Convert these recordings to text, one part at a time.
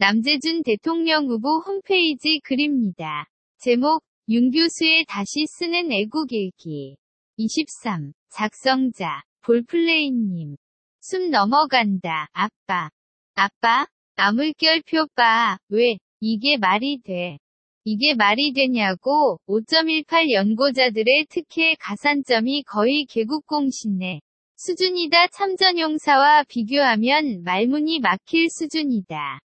남재준 대통령 후보 홈페이지 글입니다. 제목, 윤 교수의 다시 쓰는 애국일기. 23. 작성자, 볼플레이님. 숨 넘어간다, 아빠. 아빠, 아물결표 빠, 왜, 이게 말이 돼. 이게 말이 되냐고, 5.18 연고자들의 특혜 가산점이 거의 개국공신네 수준이다 참전용사와 비교하면 말문이 막힐 수준이다.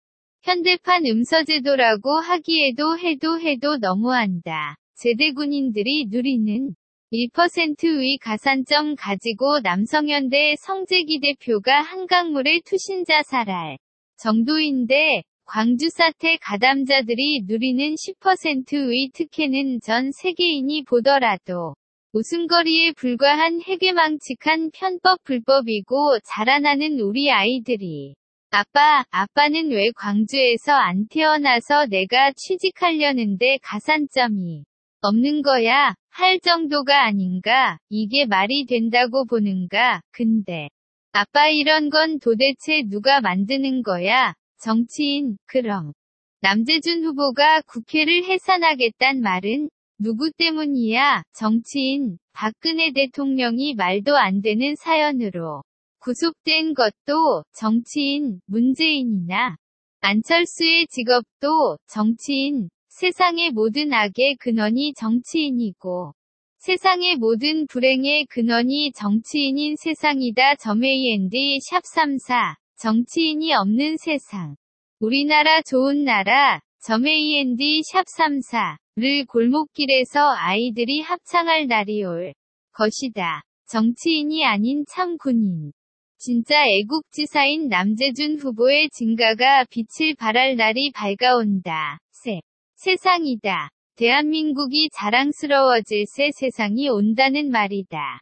현대판 음서제도라고 하기에도 해도 해도 너무한다. 제대군인들이 누리는 1%의 가산점 가지고 남성현대 성재기 대표가 한강물의 투신자 살할 정도인데 광주 사태 가담자들이 누리는 10%의 특혜는 전 세계인이 보더라도 웃음거리에 불과한 해괴망측한 편법 불법이고 자라나는 우리 아이들이 아빠, 아빠는 왜 광주에서 안 태어나서 내가 취직하려는데 가산점이 없는 거야? 할 정도가 아닌가? 이게 말이 된다고 보는가? 근데 아빠 이런 건 도대체 누가 만드는 거야? 정치인, 그럼. 남재준 후보가 국회를 해산하겠단 말은 누구 때문이야? 정치인, 박근혜 대통령이 말도 안 되는 사연으로 구속된 것도 정치인, 문재인이나 안철수의 직업도 정치인, 세상의 모든 악의 근원이 정치인이고 세상의 모든 불행의 근원이 정치인인 세상이다. 점에이엔디 샵34 정치인이 없는 세상 우리나라 좋은 나라 점에이엔디 샵34 를 골목길에서 아이들이 합창할 날이 올 것이다. 정치인이 아닌 참 군인. 진짜 애국지사인 남재준 후보의 진가가 빛을 발할 날이 밝아온다. 새 세상이다. 대한민국이 자랑스러워질 새 세상이 온다는 말이다.